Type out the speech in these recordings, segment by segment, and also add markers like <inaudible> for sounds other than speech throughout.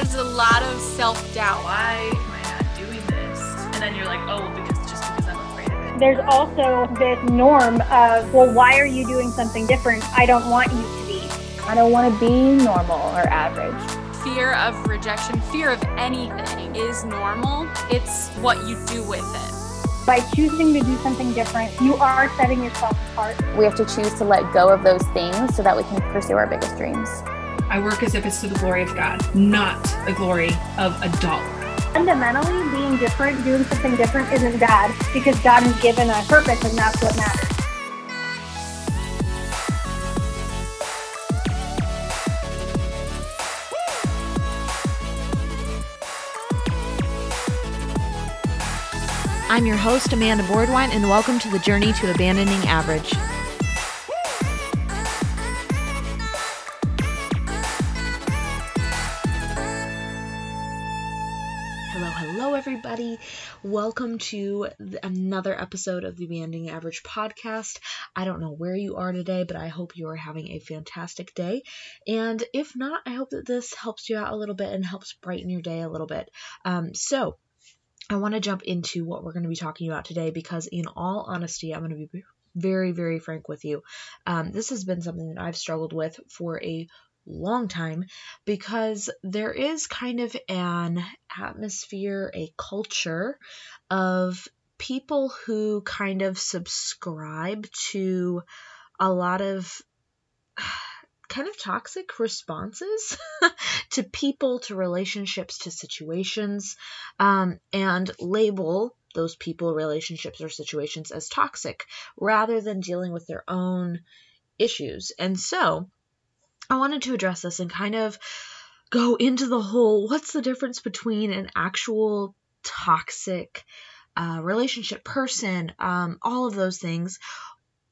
there's a lot of self doubt. Why am I not doing this? And then you're like, oh, because just because I'm afraid of it. There's also this norm of, well, why are you doing something different? I don't want you to be. I don't want to be normal or average. Fear of rejection, fear of anything is normal. It's what you do with it. By choosing to do something different, you are setting yourself apart. We have to choose to let go of those things so that we can pursue our biggest dreams. I work as if it's to the glory of God, not the glory of a dollar. Fundamentally, being different, doing something different isn't bad because God has given a purpose and that's what matters. I'm your host, Amanda Boardwine, and welcome to the Journey to Abandoning Average. Welcome to another episode of the Abandoning Average podcast. I don't know where you are today, but I hope you are having a fantastic day. And if not, I hope that this helps you out a little bit and helps brighten your day a little bit. Um, so, I want to jump into what we're going to be talking about today because, in all honesty, I'm going to be very, very frank with you. Um, this has been something that I've struggled with for a long time because there is kind of an atmosphere, a culture of people who kind of subscribe to a lot of <sighs> kind of toxic responses <laughs> to people, to relationships, to situations, um, and label those people, relationships, or situations as toxic rather than dealing with their own issues. And so I wanted to address this and kind of go into the whole what's the difference between an actual toxic uh, relationship person, um, all of those things,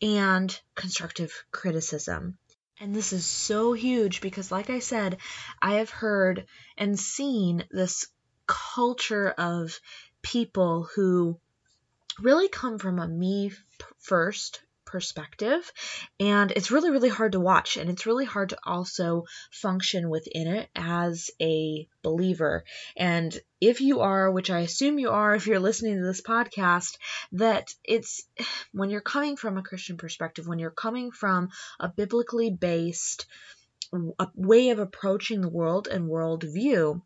and constructive criticism. And this is so huge because, like I said, I have heard and seen this culture of people who really come from a me first perspective. And it's really really hard to watch and it's really hard to also function within it as a believer. And if you are which i assume you are <laughs> if you're listening to this podcast that it's when you're coming from a christian perspective when you're coming from a biblically based way of approaching the world and worldview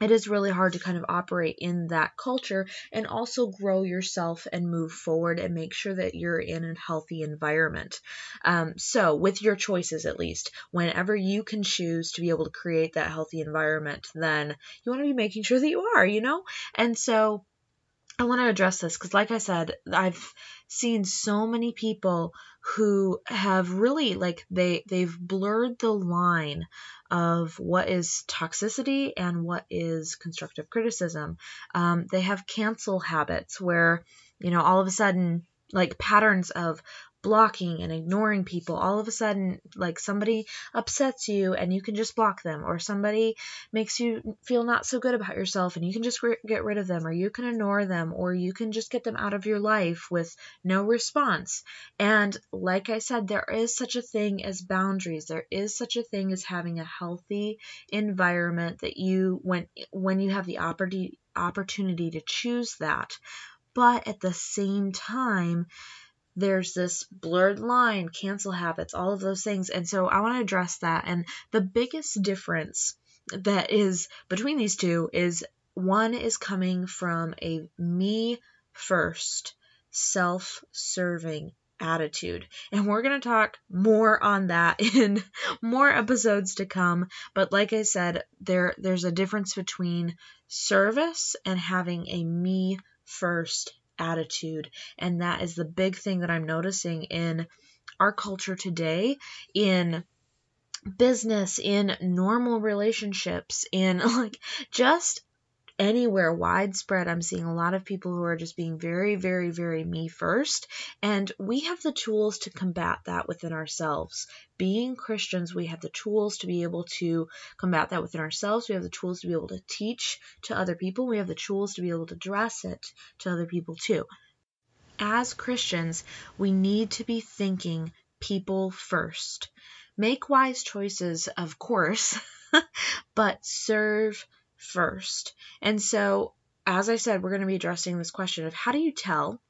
it is really hard to kind of operate in that culture and also grow yourself and move forward and make sure that you're in a healthy environment. Um, so, with your choices at least, whenever you can choose to be able to create that healthy environment, then you want to be making sure that you are, you know? And so, I want to address this because, like I said, I've seen so many people who have really like they they've blurred the line of what is toxicity and what is constructive criticism. Um, they have cancel habits where you know all of a sudden like patterns of blocking and ignoring people all of a sudden like somebody upsets you and you can just block them or somebody makes you feel not so good about yourself and you can just get rid of them or you can ignore them or you can just get them out of your life with no response. And like i said there is such a thing as boundaries. There is such a thing as having a healthy environment that you when when you have the opportunity opportunity to choose that. But at the same time there's this blurred line, cancel habits, all of those things. And so I want to address that. And the biggest difference that is between these two is one is coming from a me first, self serving attitude. And we're going to talk more on that <laughs> in more episodes to come. But like I said, there there's a difference between service and having a me first attitude. And that is the big thing that I'm noticing in our culture today, in business, in normal relationships, in <laughs> like just anywhere widespread. I'm seeing a lot of people who are just being very very very me first. And we have the tools to combat that within ourselves. Being christians we have the tools to be able to combat that within ourselves. We have the tools to be able to teach to other people. We have the tools to be able to address it to other people too. As christians we need to be thinking people first. Make wise choices of course <laughs> but serve first. And so, as I said, we're going to be addressing this question of how do you tell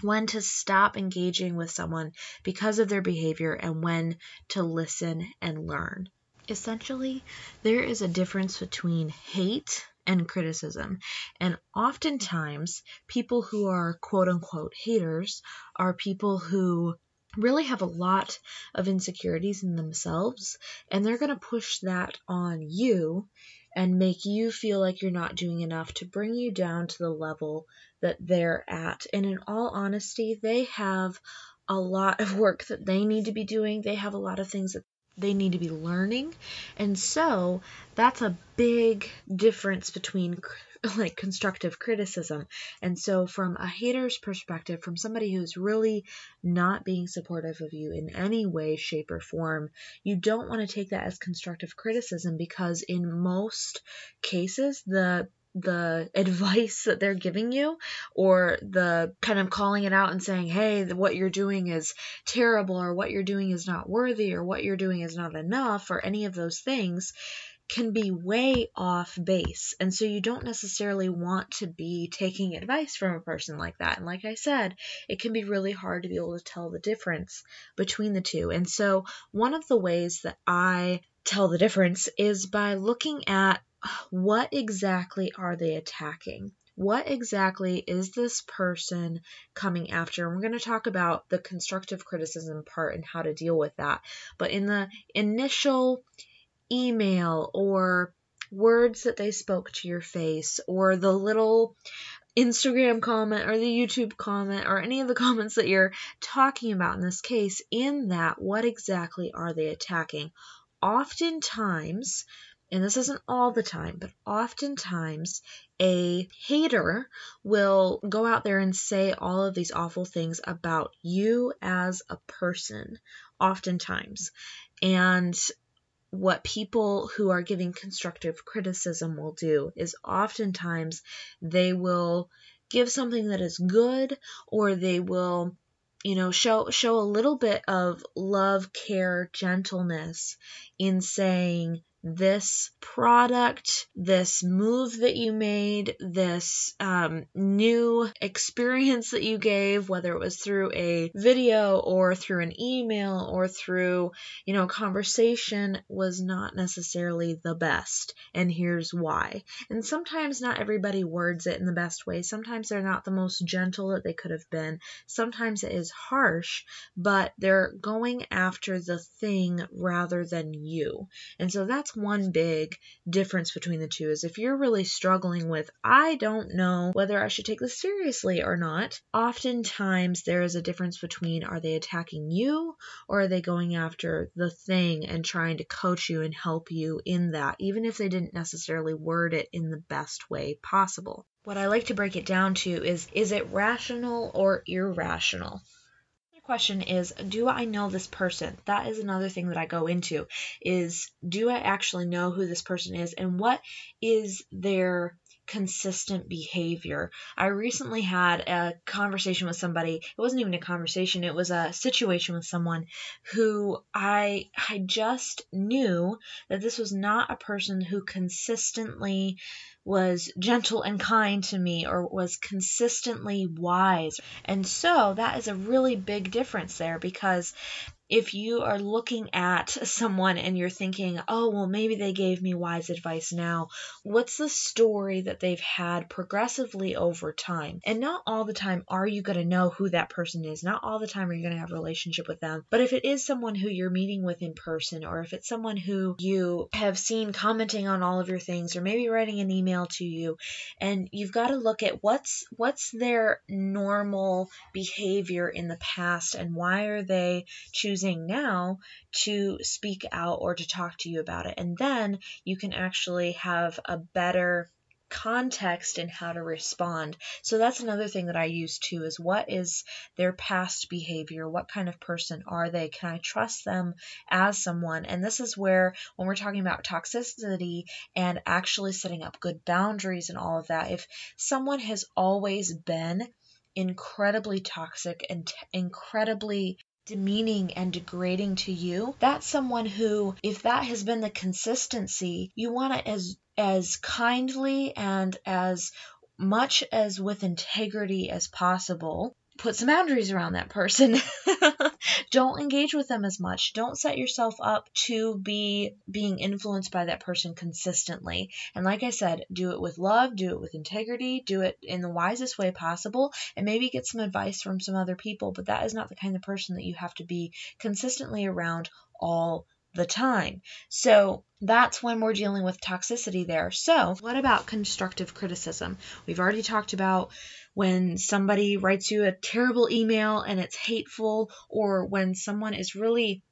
when to stop engaging with someone because of their behavior and when to listen and learn. Essentially, there is a difference between hate and criticism. And oftentimes, people who are quote unquote haters are people who really have a lot of insecurities in themselves, and they're going to push that on you and make you feel like you're not doing enough to bring you down to the level that they're at. And in all honesty, they have a lot of work that they need to be doing. They have a lot of things that they need to be learning. And so that's a big difference between <laughs> like constructive criticism. And so from a hater's perspective, from somebody who's really not being supportive of you in any way, shape, or form, you don't want to take that as constructive criticism because in most cases, the the <laughs> advice that they're giving you or the kind of calling it out and saying, hey, what you're doing is terrible or what you're doing is not worthy or what you're doing is not enough or any of those things can be way off base. And so you don't necessarily want to be taking advice from a person like that. And like I said, it can be really hard to be able to tell the difference between the two. And so one of the ways that I tell the difference is by looking at what exactly are they attacking? What exactly is this person coming after? And we're going to talk about the constructive criticism part and how to deal with that. But in the initial email or words that they spoke to your face or the little Instagram comment or the YouTube comment or any of the <laughs> comments that you're talking about in this case, in that, what exactly are they attacking? Oftentimes, and this isn't all the time, but oftentimes a hater will go out there and say all of these awful things about you as a person, oftentimes. And what people who are giving constructive criticism will do is oftentimes they will give something that is good or they will you know show show a little bit of love care gentleness in saying this product, this move that you made, this um, new experience that you gave, whether it was through a video or through an email or through, you know, conversation, was not necessarily the best. And here's why. And sometimes not everybody words it in the best way. Sometimes they're not the most gentle that they could have been. Sometimes it is harsh, but they're going after the thing rather than you. And so one big difference between the two is if you're really struggling with I don't know whether I should take this seriously or not, oftentimes there is a difference between are they attacking you or are they going after the thing and trying to coach you and help you in that even if they didn't necessarily word it in the best way possible. What I like to break it down to is is it rational or irrational? Question is do i know this person that is another thing that i go into is do i actually know who this person is and what is their consistent behavior. I recently had a conversation with somebody. It wasn't even a conversation, it was a situation with someone who I I just knew that this was not a person who consistently was gentle and kind to me or was consistently wise. And so that is a really big difference there because if you are looking at someone and you're thinking, oh, well, maybe they gave me wise advice now, what's the story that they've had progressively over time? And not all the time are you going to know who that person is. Not all the time are you going to have a relationship with them. But if it is someone who you're meeting with in person, or if it's someone who you have seen commenting on all of your things, or maybe writing an email to you, and you've got to look at what's what's their normal behavior in the past and why are they choosing now to speak out or to talk to you about it. And then you can actually have a better context in how to respond. So that's another thing that I use too is what is their past behavior? What kind of person are they? Can I trust them as someone? And this is where when we're talking about toxicity and actually setting up good boundaries and all of that, if someone has always been incredibly toxic and t- incredibly demeaning and degrading to you, that's someone who, if that has been the consistency, you want to as as kindly and as much as with integrity as possible put some boundaries around that person. <laughs> don't engage with them as much. Don't set yourself up to be being influenced by that person consistently. And like I said, do it with love, do it with integrity, do it in the wisest way possible, and maybe get some advice from some other people. But that is not the kind of person that you have to be consistently around all the time. So that's when we're dealing with toxicity there. So, what about constructive criticism? We've already talked about when somebody writes you a terrible email and it's hateful, or when someone is really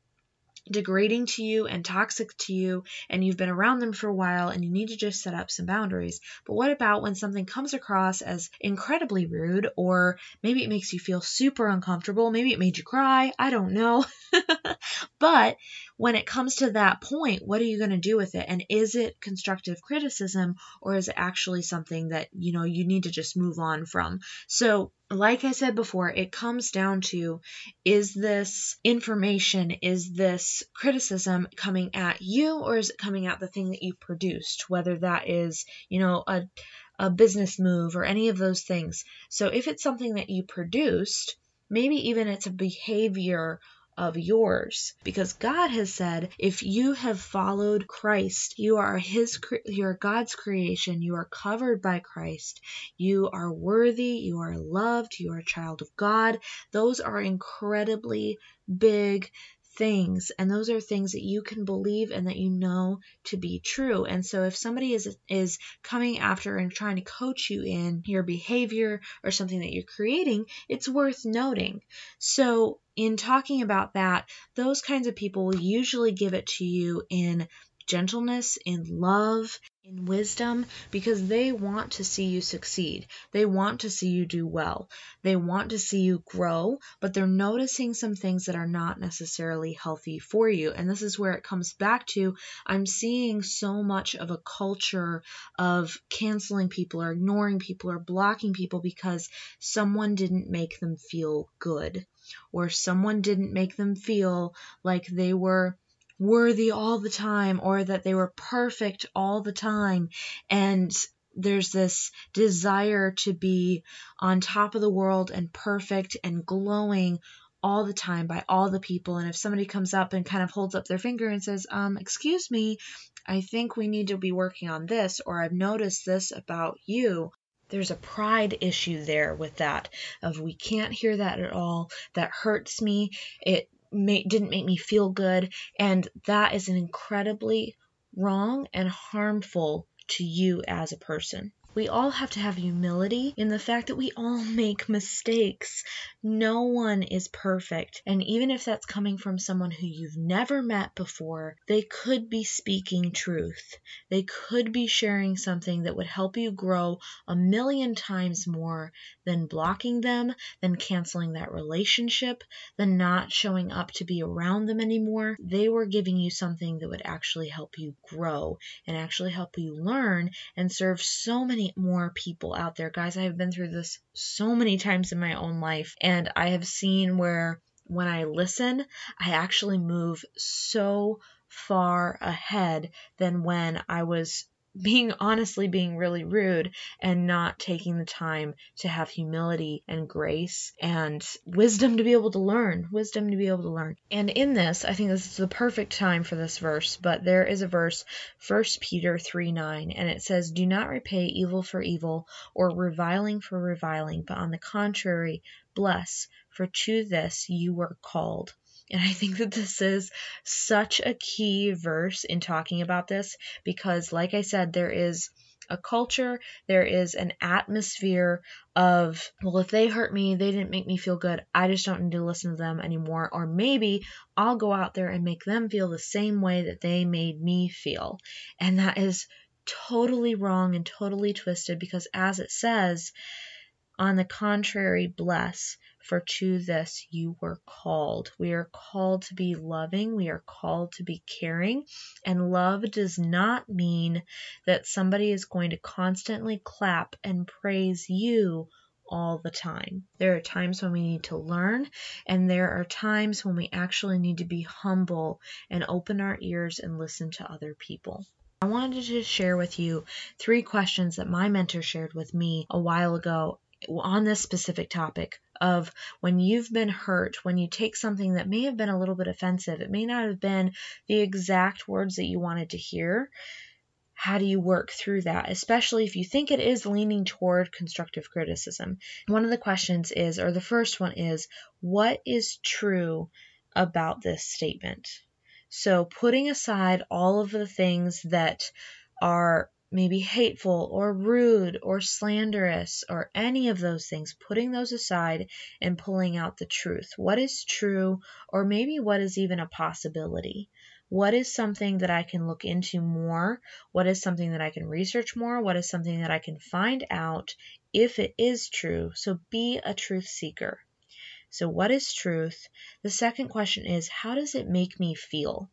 degrading to you and toxic to you and you've been around them for a while and you need to just set up some boundaries. But what about when something comes across as incredibly rude or maybe it makes you feel super uncomfortable, maybe it made you cry, I don't know. <laughs> but when it comes to that point, what are you going to do with it? And is it constructive criticism or is it actually something that, you know, you need to just move on from? So, like I said before, it comes down to is this information, is this criticism coming at you or is it coming at the thing that you produced? Whether that is, you know, a a business move or any of those things. So if it's something that you produced, maybe even it's a behavior of yours. Because God has said if you have followed Christ you are his you are God's creation you are covered by Christ you are worthy you are loved you are a child of God. Those are incredibly big things and those are things that you can believe and that you know to be true. And so if somebody is is coming after and trying to coach you in your behavior or something that you're creating it's worth noting. So in talking about that those kinds of people will usually give it to you in gentleness, in love, in wisdom, because they want to see you succeed. They want to see you do well. They want to see you grow, but they're noticing some things that are not necessarily healthy for you. And this is where it comes back to I'm seeing so much of a culture of canceling people or ignoring people or blocking people because someone didn't make them feel good or someone didn't make them feel like they were worthy all the time or that they were perfect all the time. And there's this desire to be on top of the world and perfect and glowing all the time by all the people. And if somebody comes up and kind of holds up their finger and says, um, excuse me, I think we need to be working on this, or I've noticed this about you, there's a pride issue there with that of we can't hear that at all that hurts me it didn't make me feel good. And that is an incredibly wrong and harmful to you as a person. We all have to have humility in the fact that we all <laughs> make mistakes. No one is perfect. And even if that's coming from someone who you've never met before, they could be speaking truth. They could be sharing something that would help you grow a million times more than blocking them, than canceling that relationship, than not showing up to be around them anymore. They were giving you something that would actually help you grow and actually help you learn and serve so many many more people out there. Guys, I have been through this so many times in my own life, and I have seen where when I listen, I actually move so far ahead than when I was being honestly being really rude and not taking the time to have humility and grace and wisdom to be able to learn wisdom to be able to learn. And in this i think this is the perfect time for this verse but there is a verse 1 peter 3 9 and it says do not repay evil for evil or reviling for reviling but on the contrary bless for to this you were called and I think that this is such a key verse in talking about this because, like I said, there is a culture, there is an atmosphere of, well, if they hurt me, they didn't make me feel good, I just don't need to listen to them anymore. Or maybe I'll go out there and make them feel the same way that they made me feel. And that is totally wrong and totally twisted because, as it says, on the contrary, bless for to this you were called. We are called to be loving, we are called to be caring, and love does not mean that somebody is going to constantly clap and praise you all the time. There are times when we need to learn, and there are times when we actually need to be humble and open our ears and listen to other people. I wanted to share with you three questions that my mentor shared with me a while ago on this specific topic of when you've been hurt, when you take something that may have been a little bit offensive, it may not have been the exact words that you wanted to hear. How do you work through that, especially if you think it is leaning toward constructive criticism? One of the questions is, or the first one is, what is true about this statement? So, putting aside all of the things that are maybe hateful or rude or slanderous or any of those things, putting those aside and pulling out the truth. What is true, or maybe what is even a possibility? What is something that I can look into more? What is something that I can research more? What is something that I can find out if it is true? So be a truth seeker. So, what is truth? The second question is, how does it make me feel?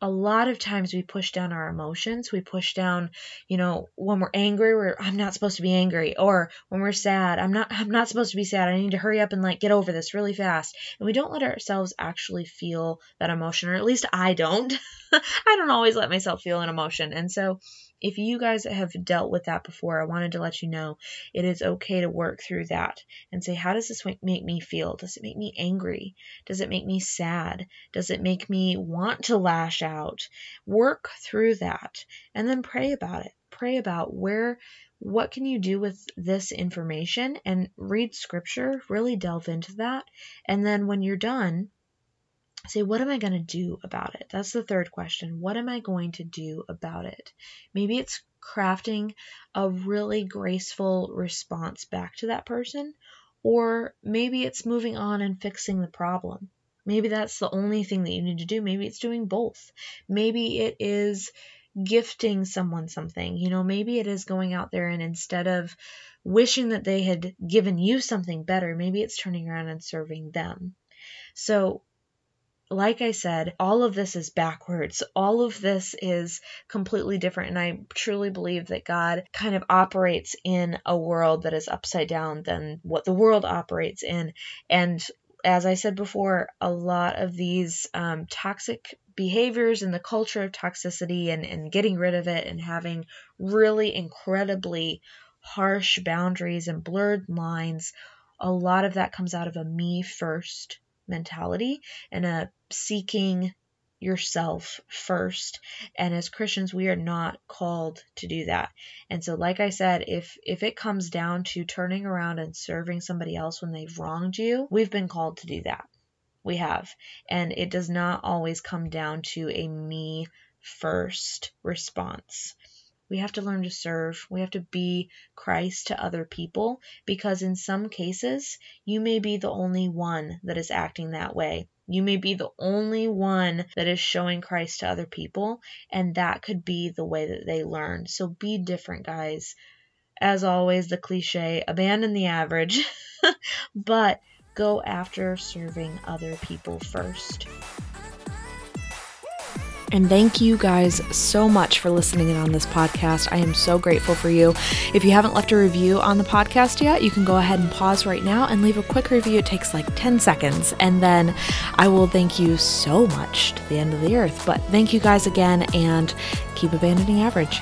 A lot of times we push down our emotions. We push down, you know, when we're angry, we're I'm not supposed to be angry, or when we're sad, I'm not I'm not supposed to be sad. I need to hurry up and like get over this really fast. And we don't let ourselves actually feel that emotion, or at least I don't. <laughs> I don't always let myself feel an emotion. And so if you guys have dealt with that before, I wanted to let you know it is okay to work through that and say, how does this make me feel? Does it make me angry? Does it make me sad? Does it make me want to lash out? Work through that and then pray about it. Pray about where what can you do with this information and read scripture, really delve into that. And then when you're done, say, what am I going to do about it? That's the third question. What am I going to do about it? Maybe it's crafting a really graceful response back to that person, or maybe it's moving on and fixing the problem. Maybe that's the only thing that you need to do. Maybe it's doing both. Maybe it is gifting someone something. You know, maybe it is going out there and instead of wishing that they had given you something better, maybe it's turning around and serving them. So like I said, all of this is backwards. All of this is completely different. And I truly believe that God kind of operates in a world that is upside down than what the world operates in. And as I said before, a lot of these um, toxic behaviors and the culture of toxicity and, and getting rid of it and having really incredibly harsh boundaries and blurred lines, a lot of that comes out of a me first mentality and a seeking yourself first. And as christians we are not called to do that. And so like i said if if it comes down to turning around and serving somebody else when they've wronged you we've been called to do that. We have. And it does not always come down to a me first response we have to learn to serve. We have to be Christ to other people because in some cases, you may be the only one that is acting that way. You may be the only one that is showing Christ to other people, and that could be the way that they learn. So be different, guys. As always, the cliche abandon the average, <laughs> but go after serving other people first. And thank you guys so much for listening in on this podcast. I am so grateful for you. If you haven't left a review on the podcast yet, you can go ahead and pause right now and leave a quick review. It takes like 10 seconds. And then I will thank you so much to the end of the earth. But thank you guys again and keep abandoning average.